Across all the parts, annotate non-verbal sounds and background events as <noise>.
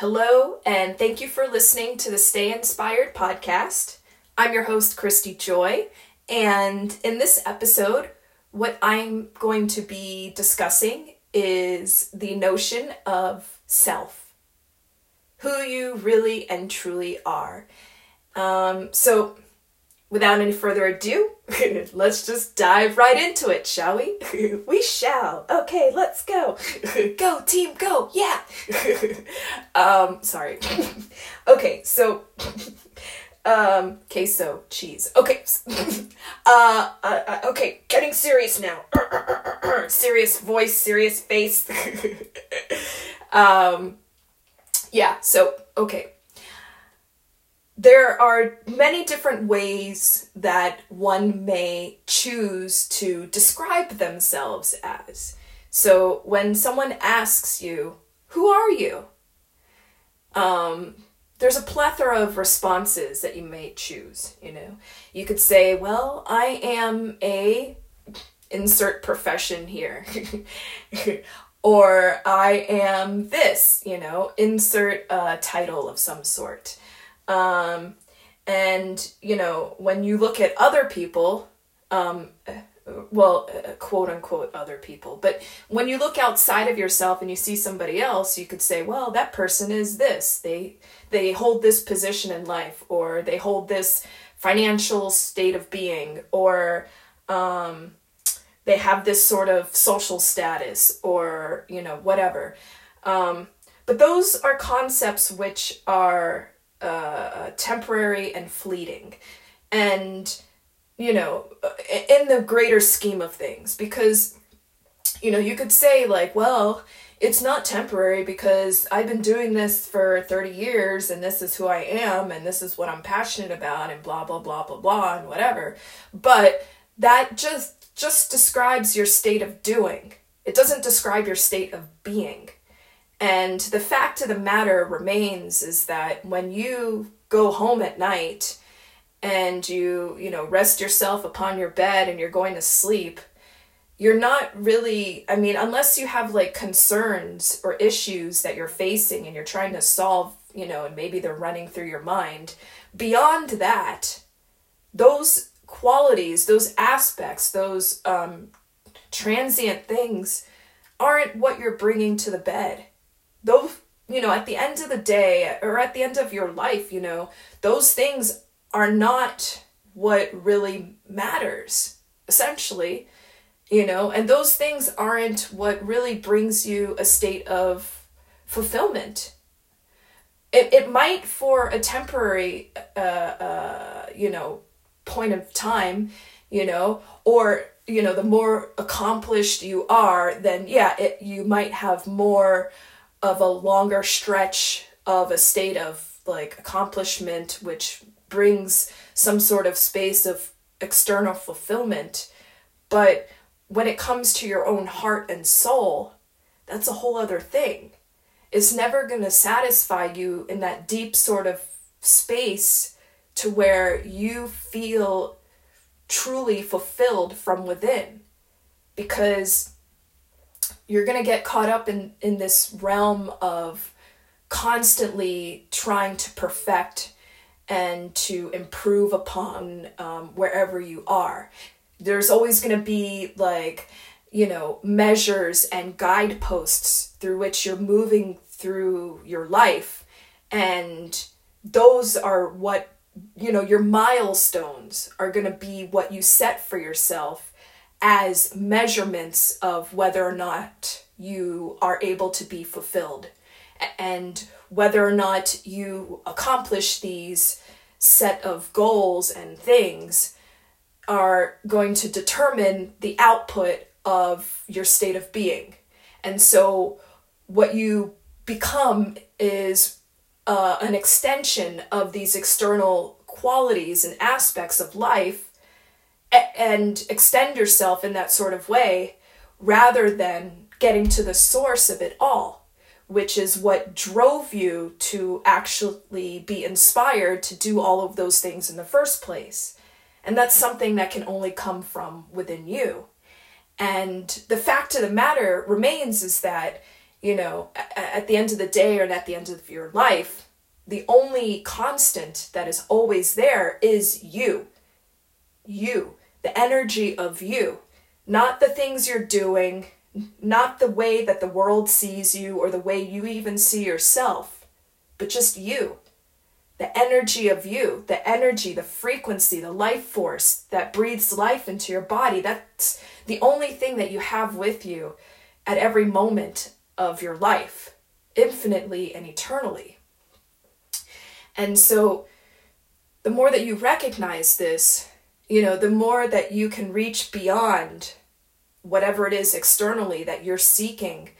Hello, and thank you for listening to the Stay Inspired podcast. I'm your host, Christy Joy, and in this episode, what I'm going to be discussing is the notion of self, who you really and truly are. Um, so, without any further ado, <laughs> let's just dive right into it, shall we? <laughs> we shall. Okay, let's go. <laughs> go, team, go. Yeah. um, sorry. okay, so um queso cheese. Okay. uh, uh, uh okay, getting serious now. <clears throat> serious voice, serious face. um yeah, so okay there are many different ways that one may choose to describe themselves as. So when someone asks you, Who are you? Um, there's a plethora of responses that you may choose, you know. You could say, Well, I am a insert profession here. <laughs> or I am this, you know, insert a title of some sort. Um, and, you know, when you look at other people, um, well, uh, quote unquote, other people, but when you look outside of yourself and you see somebody else, you could say, well, that person is this. They, they hold this position in life, or they hold this financial state of being, or, um, they have this sort of social status, or, you know, whatever. Um, but those are concepts which are uh, temporary and fleeting. And, you know, in the greater scheme of things, because, you know, you could say, like, well, it's not temporary because I've been doing this for 30 years and this is who I am and this is what I'm passionate about and blah blah blah blah blah and whatever. But that just just describes your state of doing. It doesn't describe your state of being. And the fact of the matter remains is that when you go home at night and you, you know, rest yourself upon your bed and you're going to sleep, you're not really, I mean, unless you have like concerns or issues that you're facing and you're trying to solve, you know, and maybe they're running through your mind, beyond that, those qualities, those aspects, those um, transient things aren't what you're bringing to the bed those you know at the end of the day or at the end of your life you know those things are not what really matters essentially you know and those things aren't what really brings you a state of fulfillment. It, it might for a temporary uh, uh, you know point of time you know or you know the more accomplished you are then yeah it, you might have more of a longer stretch of a state of like accomplishment which brings some sort of space of external fulfillment. But when it comes to your own heart and soul that's a whole other thing. It's never going to satisfy you in that deep sort of space to where you feel truly fulfilled from within. Because you're going to get caught up in in this realm of constantly trying to perfect and to improve upon um, wherever you are. There's always going to be like you know measures and guideposts through which you're moving through your life and those are what you know your milestones are going to be what you set for yourself as measurements of whether or not you are able to be fulfilled and whether or not you accomplish these set of goals and things are going to determine the output of your state of being. And so, what you become is uh, an extension of these external qualities and aspects of life and extend yourself in that sort of way rather than getting to the source of it all, which is what drove you to actually be inspired to do all of those things in the first place. And that's something that can only come from within you. And the fact of the matter remains is that you know, at the end of the day or at the end of your life, the only constant that is always there is you. You, the energy of you, not the things you're doing, not the way that the world sees you or the way you even see yourself, but just you. The energy of you, the energy, the frequency, the life force that breathes life into your body. That's the only thing that you have with you at every moment of your life, infinitely and eternally. And so, the more that you recognize this, you know, the more that you can reach beyond whatever it is externally that you're seeking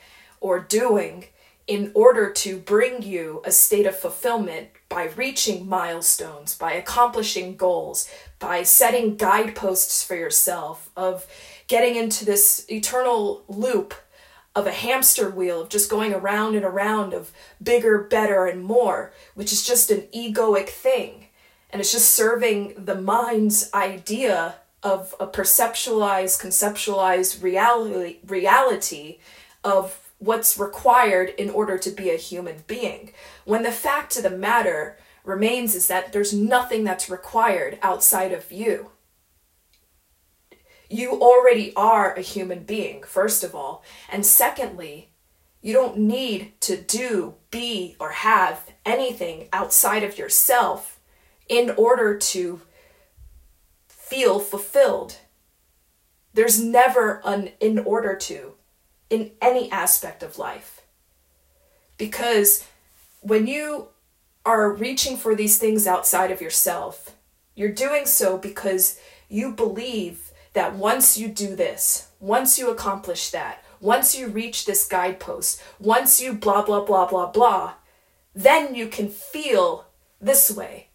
or doing in order to bring you a state of fulfillment by reaching milestones, by accomplishing goals, by setting guideposts for yourself, of getting into this eternal loop of a hamster wheel of just going around and around of bigger, better, and more, which is just an egoic thing. And it's just serving the mind's idea of a perceptualized, conceptualized reality, reality of what's required in order to be a human being. When the fact of the matter remains is that there's nothing that's required outside of you. You already are a human being, first of all. And secondly, you don't need to do, be, or have anything outside of yourself in order to feel fulfilled. There's never an in order to in any aspect of life. Because when you are reaching for these things outside of yourself, you're doing so because you believe that once you do this, once you accomplish that, once you reach this guidepost, once you blah, blah, blah, blah, blah, then you can feel this way.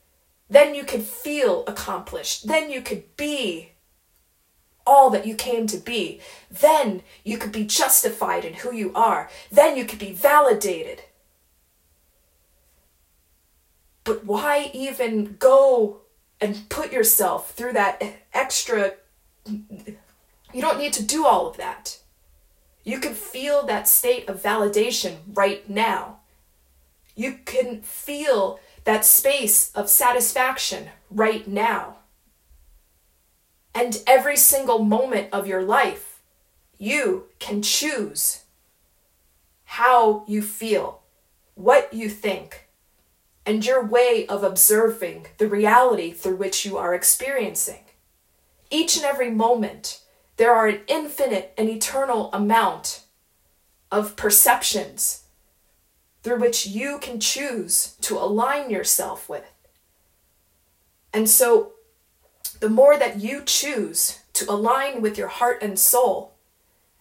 Then you could feel accomplished. Then you could be all that you came to be. Then you could be justified in who you are. Then you could be validated. But why even go and put yourself through that extra? You don't need to do all of that. You can feel that state of validation right now. You can feel that space of satisfaction right now. And every single moment of your life, you can choose how you feel, what you think, and your way of observing the reality through which you are experiencing. Each and every moment, there are an infinite and eternal amount of perceptions through which you can choose to align yourself with. And so, the more that you choose to align with your heart and soul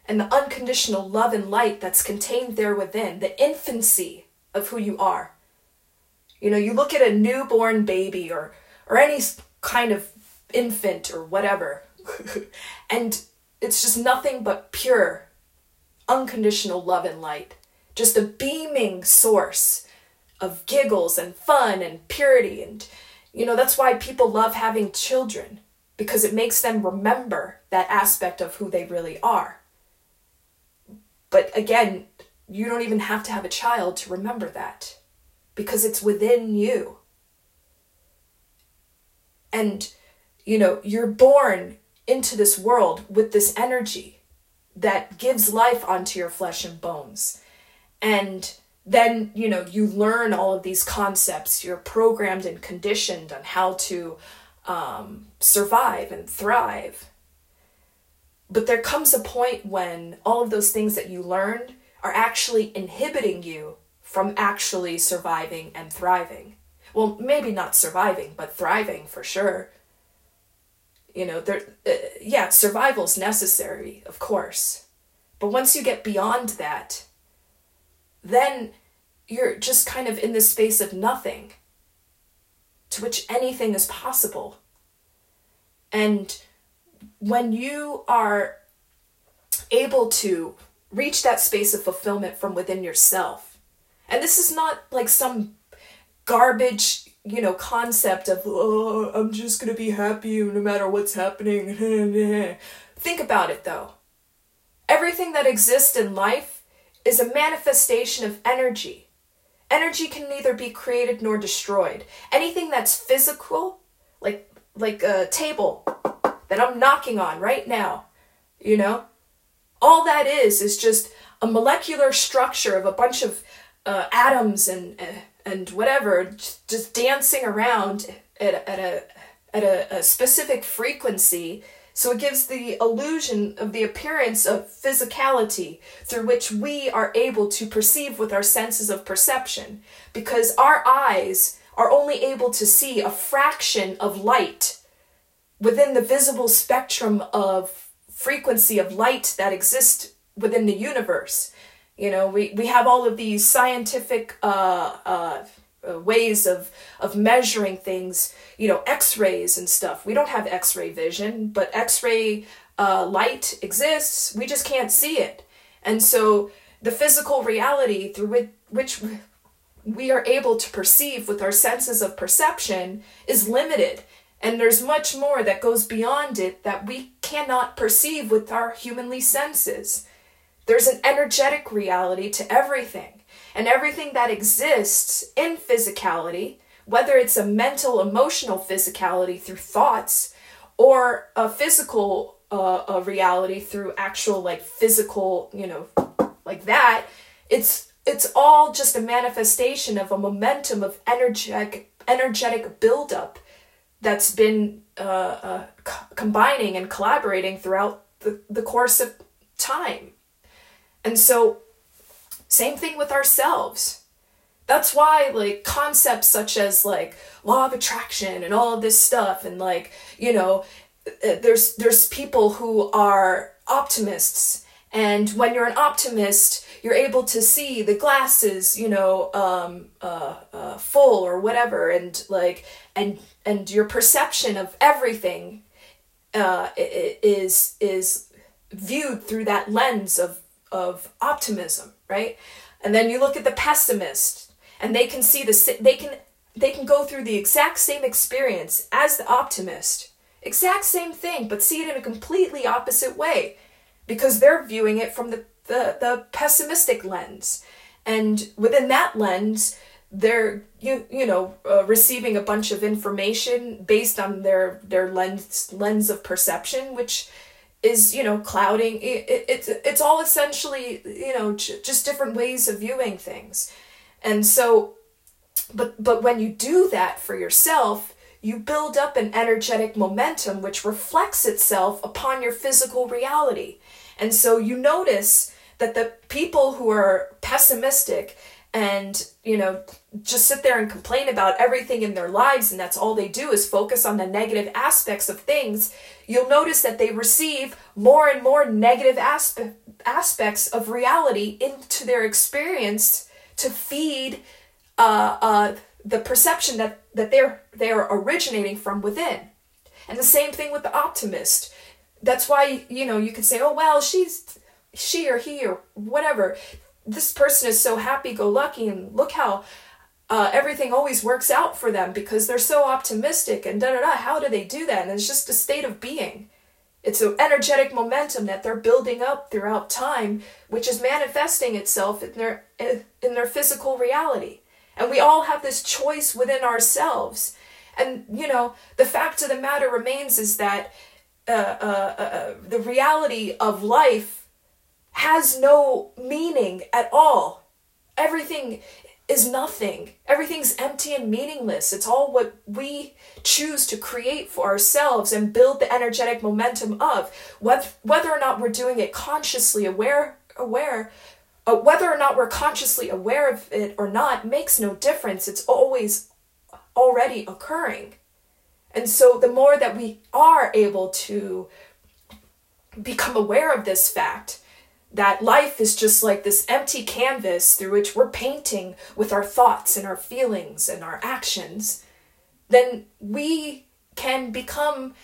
and the unconditional love and light that's contained there within, the infancy of who you are. You know, you look at a newborn baby or or any kind of infant or whatever, <laughs> and it's just nothing but pure, unconditional love and light just a beaming source of giggles and fun and purity. And, you know, that's why people love having children because it makes them remember that aspect of who they really are. But again, you don't even have to have a child to remember that because it's within you. And, you know, you're born into this world with this energy that gives life onto your flesh and bones and then you know you learn all of these concepts. You're programmed and conditioned on how to um, survive and thrive. But there comes a point when all of those things that you learned are actually inhibiting you from actually surviving and thriving. Well maybe not surviving but thriving for sure. You know there uh, yeah survival's necessary of course. But once you get beyond that then you're just kind of in this space of nothing to which anything is possible. And when you are able to reach that space of fulfillment from within yourself, and this is not like some garbage, you know, concept of, oh, I'm just gonna be happy no matter what's happening. <laughs> Think about it though. Everything that exists in life is a manifestation of energy. Energy can neither be created nor destroyed. Anything that's physical, like like a table that I'm knocking on right now, you know, all that is is just a molecular structure of a bunch of uh, atoms and uh, and whatever just dancing around at, at a at a, a specific frequency so it gives the illusion of the appearance of physicality through which we are able to perceive with our senses of perception because our eyes are only able to see a fraction of light within the visible spectrum of frequency of light that exists within the universe. You know, we, we have all of these scientific uh, uh, uh, ways of of measuring things you know x-rays and stuff. We don't have x-ray vision but x-ray uh, light exists. We just can't see it. And so the physical reality through which, which we are able to perceive with our senses of perception is limited. And there's much more that goes beyond it that we cannot perceive with our humanly senses. There's an energetic reality to everything and everything that exists in physicality, whether it's a mental, emotional physicality through thoughts or a physical uh, a reality through actual like physical, you know, like that, it's it's all just a manifestation of a momentum of energetic energetic buildup that's been uh, uh, c- combining and collaborating throughout the, the course of time. And so same thing with ourselves. That's why, like, concepts such as, like, law of attraction and all of this stuff, and, like, you know, uh, there's there's people who are optimists and when you're an optimist you're able to see the glasses you know um, uh, uh, full or whatever and like and and your perception of everything uh, is is viewed through that lens of of optimism right? And then you look at the pessimist, and they can see the they can they can go through the exact same experience as the optimist, exact same thing, but see it in a completely opposite way, because they're viewing it from the the, the pessimistic lens, and within that lens, they're you you know uh, receiving a bunch of information based on their their lens lens of perception, which is you know clouding. It, it, it's it's all essentially you know j- just different ways of viewing things. And so but but when you do that for yourself you build up an energetic momentum which reflects itself upon your physical reality. And so you notice that the people who are pessimistic and you know just sit there and complain about everything in their lives and that's all they do is focus on the negative aspects of things you'll notice that they receive more and more negative aspe- aspects of reality into their experience to feed uh, uh, the perception that, that they're they're originating from within. And the same thing with the optimist. That's why you know you could say oh well she's she or he or whatever. This person is so happy go lucky and look how uh, everything always works out for them because they're so optimistic and da da da. How do they do that? And it's just a state of being. It's an energetic momentum that they're building up throughout time, which is manifesting itself in their in their physical reality. And we all have this choice within ourselves. And you know, the fact of the matter remains is that uh, uh, uh, uh the reality of life has no meaning at all. Everything is nothing. Everything's empty and meaningless. It's all what we choose to create for ourselves and build the energetic momentum of. Whether or not we're doing it consciously aware, aware, uh, whether or not we're consciously aware of it or not makes no difference. It's always already occurring. And so the more that we are able to become aware of this fact, that life is just like this empty canvas through which we're painting with our thoughts and our feelings and our actions, then we can become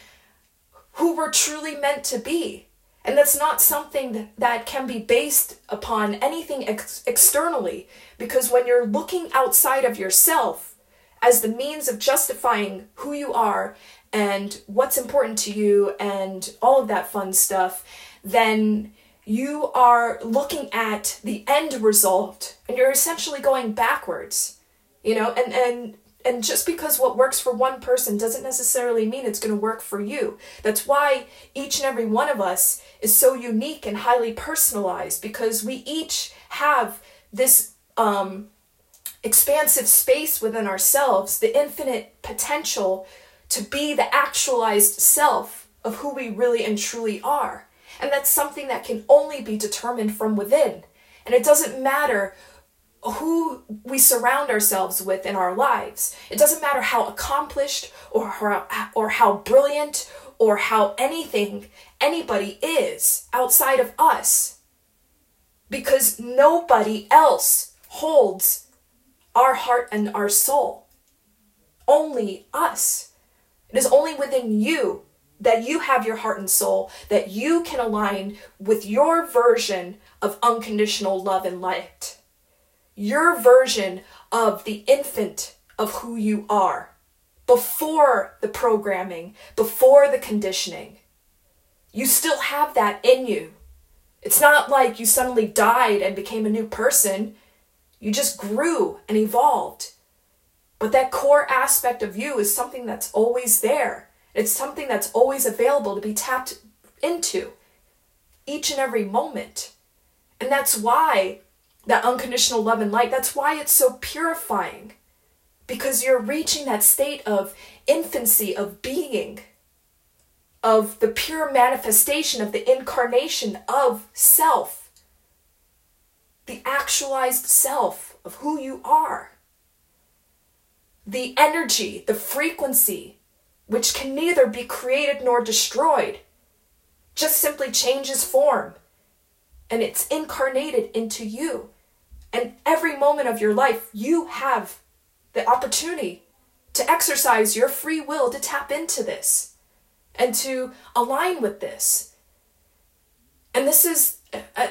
who we're truly meant to be. And that's not something that can be based upon anything ex- externally, because when you're looking outside of yourself as the means of justifying who you are and what's important to you and all of that fun stuff, then you are looking at the end result and you're essentially going backwards. You know, and and and just because what works for one person doesn't necessarily mean it's going to work for you. That's why each and every one of us is so unique and highly personalized because we each have this um, expansive space within ourselves, the infinite potential to be the actualized self of who we really and truly are. And that's something that can only be determined from within. And it doesn't matter who we surround ourselves with in our lives. It doesn't matter how accomplished or how, or how brilliant or how anything anybody is outside of us. Because nobody else holds our heart and our soul. Only us. It is only within you that you have your heart and soul, that you can align with your version of unconditional love and light your version of the infant of who you are before the programming, before the conditioning. You still have that in you. It's not like you suddenly died and became a new person. You just grew and evolved. But that core aspect of you is something that's always there. It's something that's always available to be tapped into each and every moment. And that's why that unconditional love and light. That's why it's so purifying. Because you're reaching that state of infancy, of being, of the pure manifestation of the incarnation of self, the actualized self of who you are. The energy, the frequency, which can neither be created nor destroyed, just simply changes form and it's incarnated into you. And every moment of your life, you have the opportunity to exercise your free will to tap into this and to align with this. And this is uh, uh,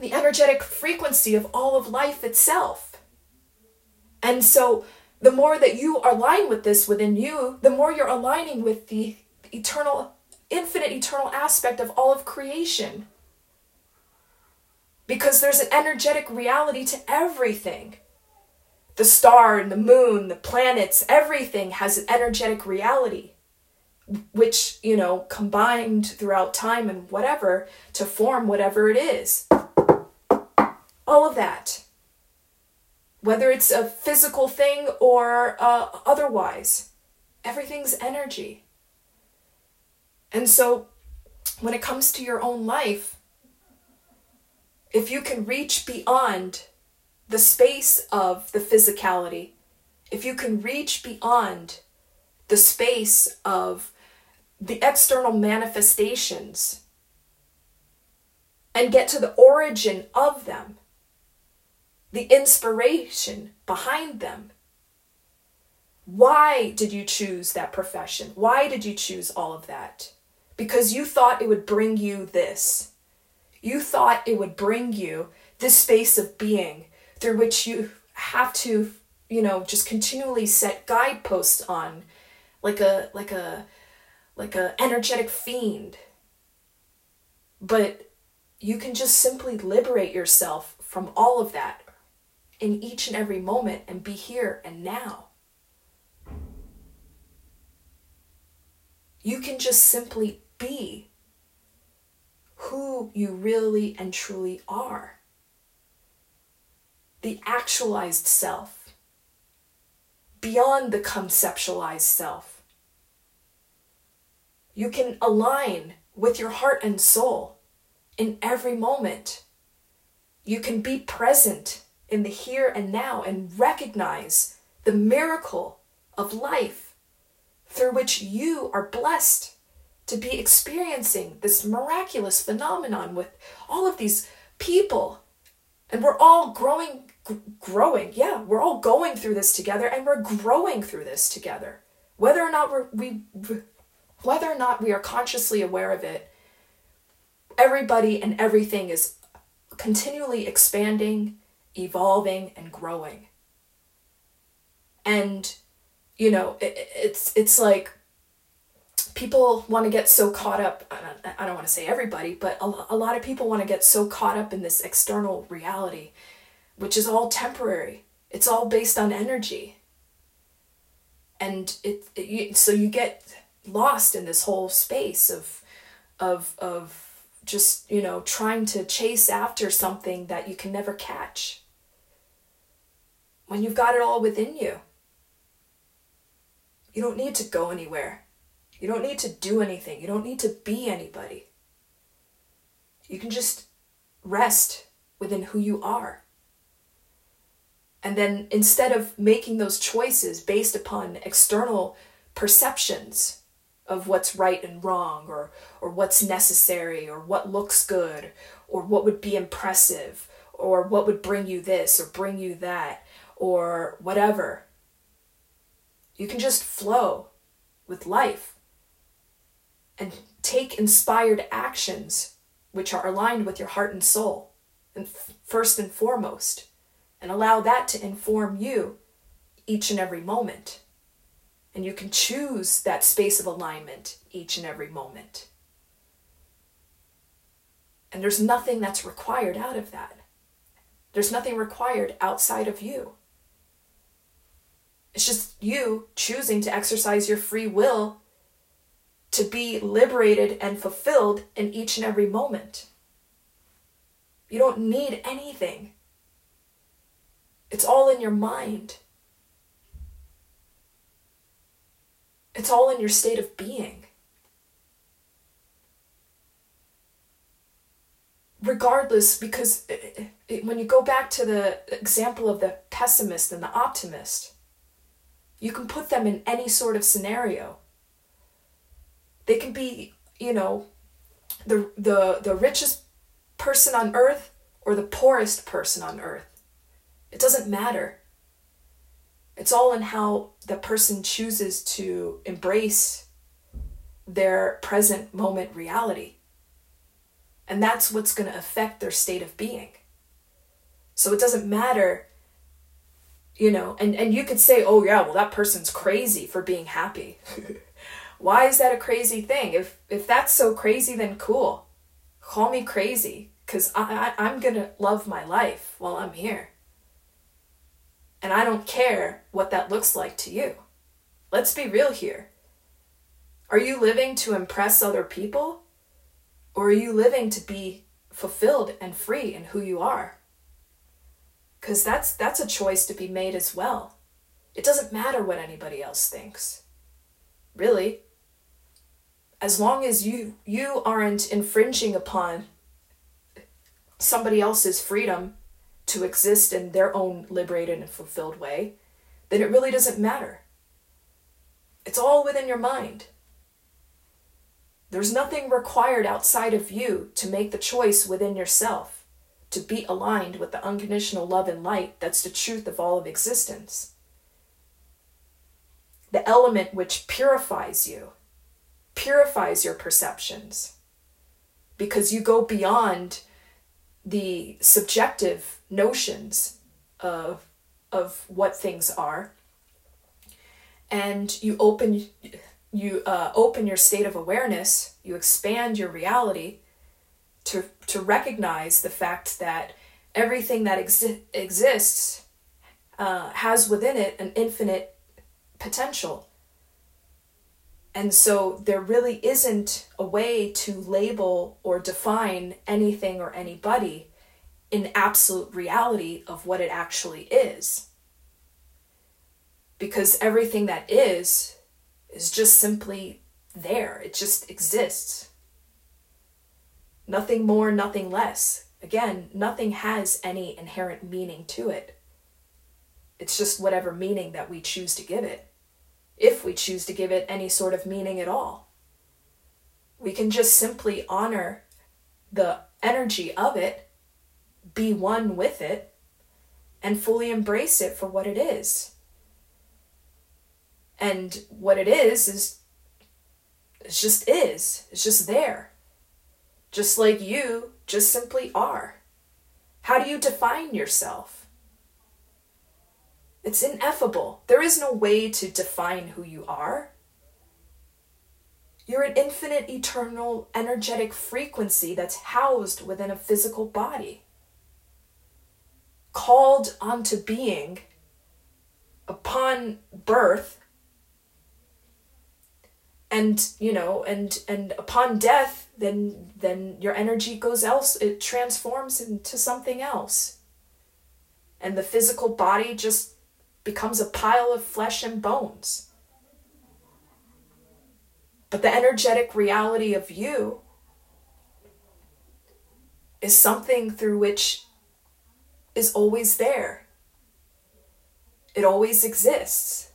the energetic frequency of all of life itself. And so, the more that you align with this within you, the more you're aligning with the eternal, infinite, eternal aspect of all of creation because there's an energetic reality to everything. The star and the moon, the planets, everything has an energetic reality, which, you know, combined throughout time and whatever to form whatever it is. All of that. Whether it's a physical thing or uh, otherwise, everything's energy. And so, when it comes to your own life, if you can reach beyond the space of the physicality, if you can reach beyond the space of the external manifestations and get to the origin of them, the inspiration behind them. Why did you choose that profession? Why did you choose all of that? Because you thought it would bring you this. You thought it would bring you this space of being through which you have to, you know, just continually set guideposts on like a like a like a energetic fiend. But you can just simply liberate yourself from all of that in each and every moment and be here and now. You can just simply be who you really and truly are. The actualized self, beyond the conceptualized self. You can align with your heart and soul in every moment. You can be present in the here and now and recognize the miracle of life through which you are blessed to be experiencing this miraculous phenomenon with all of these people. And we're all growing, g- growing. Yeah, we're all going through this together and we're growing through this together. Whether or not we're, we, whether or not we are consciously aware of it, everybody and everything is continually expanding, evolving, and growing. And, you know, it, it's, it's like people want to get so caught up i don't want to say everybody but a, lot of people want to get so caught up in this external reality which is all temporary it's all based on energy and it, it so you get lost in this whole space of of of just you know trying to chase after something that you can never catch when you've got it all within you you don't need to go anywhere you don't need to do anything. You don't need to be anybody. You can just rest within who you are. And then instead of making those choices based upon external perceptions of what's right and wrong or or what's necessary or what looks good or what would be impressive or what would bring you this or bring you that or whatever. You can just flow with life and take inspired actions which are aligned with your heart and soul, and f- first and foremost, and allow that to inform you each and every moment. And you can choose that space of alignment each and every moment. And there's nothing that's required out of that. There's nothing required outside of you. It's just you choosing to exercise your free will to be liberated and fulfilled in each and every moment. You don't need anything, it's all in your mind. It's all in your state of being. Regardless, because it, it, when you go back to the example of the pessimist and the optimist, you can put them in any sort of scenario. They can be, you know, the the the richest person on earth or the poorest person on earth. It doesn't matter. It's all in how the person chooses to embrace their present moment reality. And that's what's going to affect their state of being. So it doesn't matter, you know, and, and you could say, oh, yeah, well, that person's crazy for being happy. <laughs> Why is that a crazy thing? If if that's so crazy, then cool. Call me crazy, cause I, I I'm gonna love my life while I'm here. And I don't care what that looks like to you. Let's be real here. Are you living to impress other people? Or are you living to be fulfilled and free in who you are? Cuz that's that's a choice to be made as well. It doesn't matter what anybody else thinks. Really, as long as you you aren't infringing upon somebody else's freedom to exist in their own liberated and fulfilled way, then it really doesn't matter. It's all within your mind. There's nothing required outside of you to make the choice within yourself to be aligned with the unconditional love and light that's the truth of all of existence. The element which purifies you purifies your perceptions because you go beyond the subjective notions of of what things are. And you open you uh, open your state of awareness you expand your reality to to recognize the fact that everything that exi- exists uh, has within it an infinite potential. And so there really isn't a way to label or define anything or anybody in absolute reality of what it actually is. Because everything that is, is just simply there, it just exists. Nothing more, nothing less. Again, nothing has any inherent meaning to it. It's just whatever meaning that we choose to give it if we choose to give it any sort of meaning at all. We can just simply honor the energy of it, be one with it, and fully embrace it for what it is. And what it is is it's just is. It's just there. Just like you just simply are. How do you define yourself? It's ineffable. There is no way to define who you are. You're an infinite, eternal, energetic frequency that's housed within a physical body. Called onto being upon birth and you know and and upon death then then your energy goes else it transforms into something else. And the physical body just becomes a pile of flesh and bones. But the energetic reality of you is something through which is always there it always exists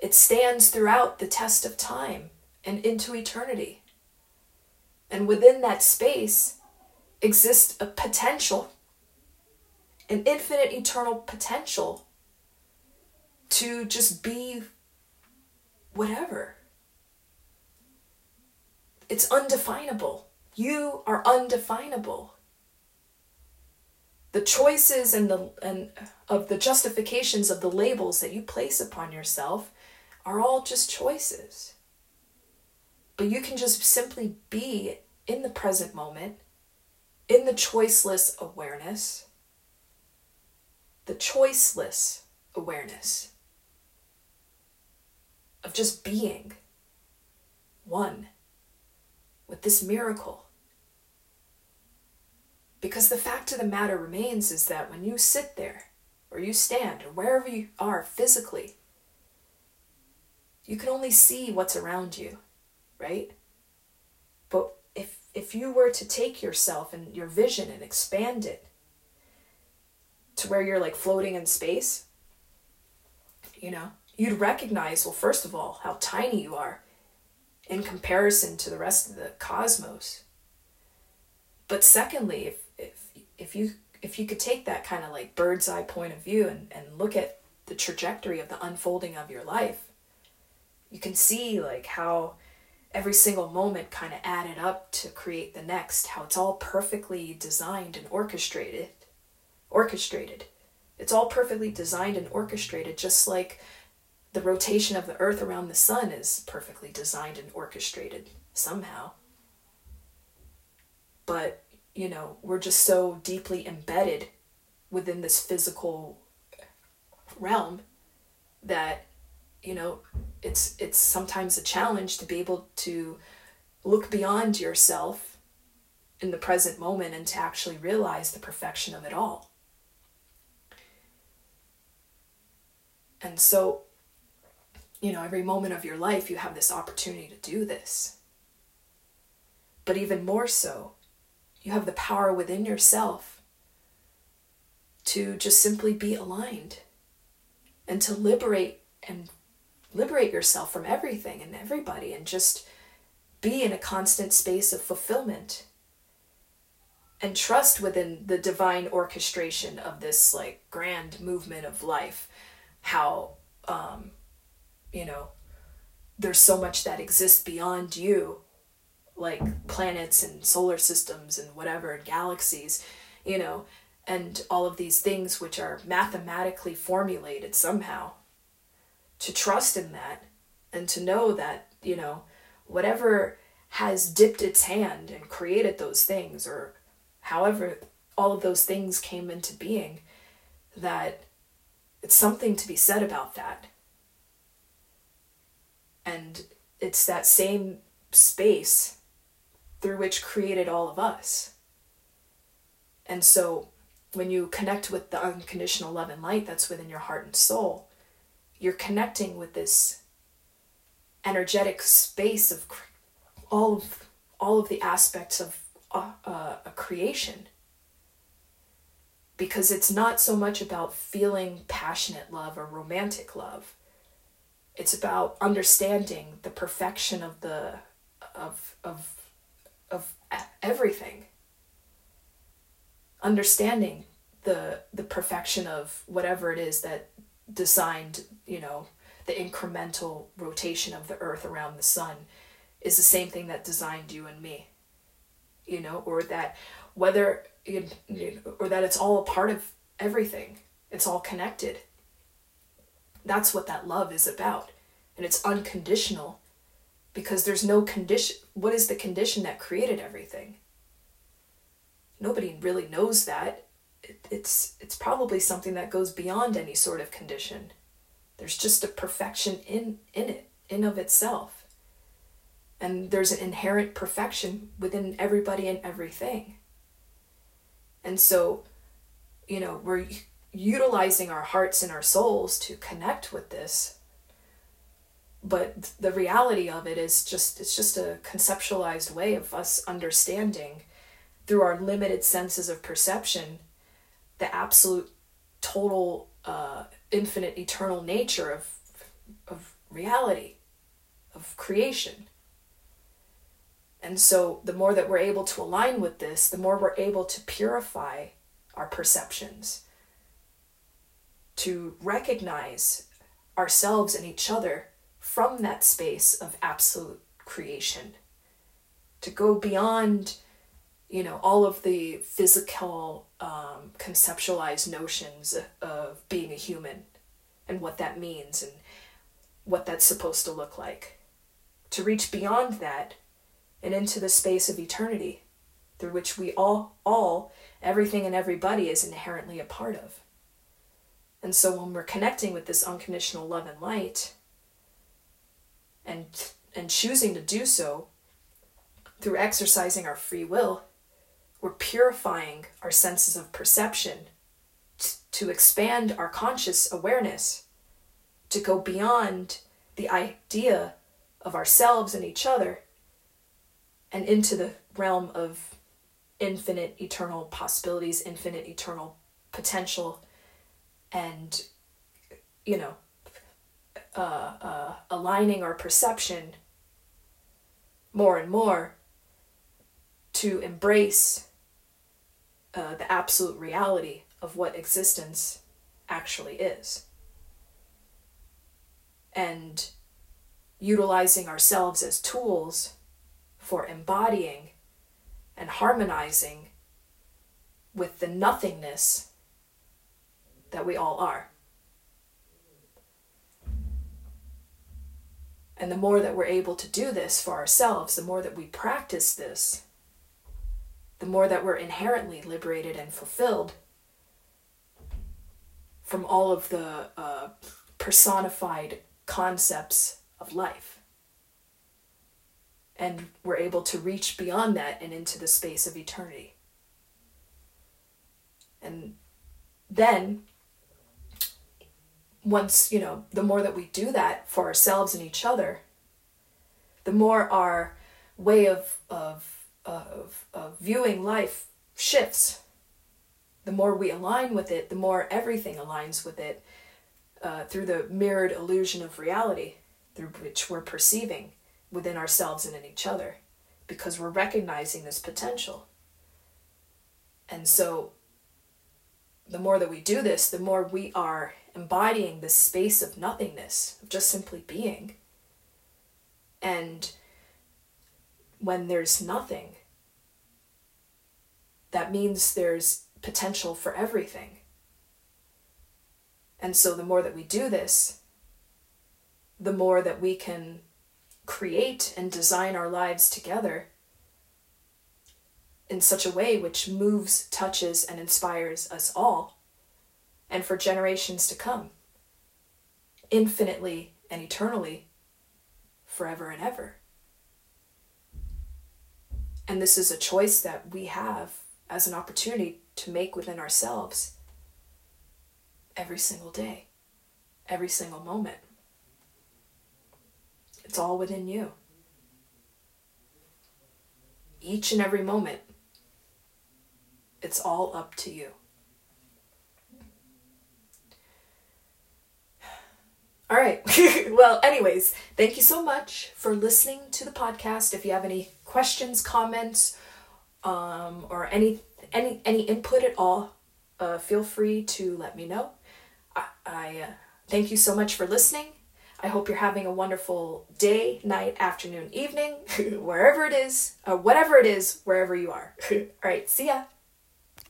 it stands throughout the test of time and into eternity. And within that space exists a potential, an infinite eternal potential to just be whatever. It's undefinable. You are undefinable. The choices and the and uh, of the justifications of the labels that you place upon yourself are all just choices. But you can just simply be in the present moment, in the choiceless awareness, the choiceless awareness of just being one with this miracle. Because the fact of the matter remains is that when you sit there, or you stand, or wherever you are physically, you can only see what's around you, right? But if if you were to take yourself and your vision and expand it to where you're like floating in space, you know, you'd recognize, well, first of all, how tiny you are in comparison to the rest of the cosmos. But secondly, if if you if you could take that kind of like bird's eye point of view and, and look at the trajectory of the unfolding of your life, you can see like how every single moment kind of added up to create the next how it's all perfectly designed and orchestrated orchestrated. It's all perfectly designed and orchestrated just like the rotation of the earth around the sun is perfectly designed and orchestrated somehow. But you know we're just so deeply embedded within this physical realm that you know it's it's sometimes a challenge to be able to look beyond yourself in the present moment and to actually realize the perfection of it all. And so, you know, every moment of your life you have this opportunity to do this. But even more so, you have the power within yourself to just simply be aligned and to liberate and liberate yourself from everything and everybody and just be in a constant space of fulfillment and trust within the divine orchestration of this like grand movement of life. How um you know there's so much that exists beyond you like planets and solar systems and whatever and galaxies you know and all of these things which are mathematically formulated somehow to trust in that and to know that, you know, whatever has dipped its hand and created those things, or however all of those things came into being, that it's something to be said about that. And it's that same space through which created all of us. And so when you connect with the unconditional love and light that's within your heart and soul, you're connecting with this energetic space of all of all of the aspects of uh, uh, a creation because it's not so much about feeling passionate love or romantic love it's about understanding the perfection of the of of of everything understanding the the perfection of whatever it is that designed, you know, the incremental rotation of the earth around the sun is the same thing that designed you and me. You know, or that whether or that it's all a part of everything. It's all connected. That's what that love is about. and it's unconditional because there's no condition. What is the condition that created everything? Nobody really knows that. It, it's it's probably something that goes beyond any sort of condition. There's just a perfection in in it, in of itself. And there's an inherent perfection within everybody and everything. And so, you know, we're utilizing our hearts and our souls to connect with this but the reality of it is just it's just a conceptualized way of us understanding through our limited senses of perception the absolute total uh, infinite eternal nature of of reality of creation. And so the more that we're able to align with this the more we're able to purify our perceptions to recognize ourselves and each other from that space of absolute creation to go beyond you know all of the physical um, conceptualized notions of being a human and what that means and what that's supposed to look like. To reach beyond that and into the space of eternity through which we all all everything and everybody is inherently a part of. And so when we're connecting with this unconditional love and light and and choosing to do so through exercising our free will, we're purifying our senses of perception t- to expand our conscious awareness, to go beyond the idea of ourselves and each other and into the realm of infinite eternal possibilities, infinite eternal potential, and, you know, uh, uh, aligning our perception more and more to embrace uh, the absolute reality of what existence actually is. And utilizing ourselves as tools for embodying and harmonizing with the nothingness that we all are. And the more that we're able to do this for ourselves, the more that we practice this, the more that we're inherently liberated and fulfilled from all of the uh, personified concepts of life. And we're able to reach beyond that and into the space of eternity. And then once, you know, the more that we do that for ourselves and each other, the more our way of, of, of, of viewing life shifts. The more we align with it, the more everything aligns with it uh, through the mirrored illusion of reality through which we're perceiving within ourselves and in each other because we're recognizing this potential. And so, the more that we do this, the more we are embodying this space of nothingness, of just simply being. And when there's nothing, that means there's potential for everything. And so the more that we do this, the more that we can create and design our lives together in such a way which moves, touches, and inspires us all and for generations to come, infinitely and eternally, forever and ever. And this is a choice that we have as an opportunity to make within ourselves every single day, every single moment. It's all within you. Each and every moment, it's all up to you. All right. <laughs> well, anyways, thank you so much for listening to the podcast. If you have any questions, comments, um, or any any any input at all, uh, feel free to let me know. I, I uh, thank you so much for listening. I hope you're having a wonderful day, night, afternoon, evening, <laughs> wherever it is, uh, whatever it is, wherever you are. <laughs> all right. See ya.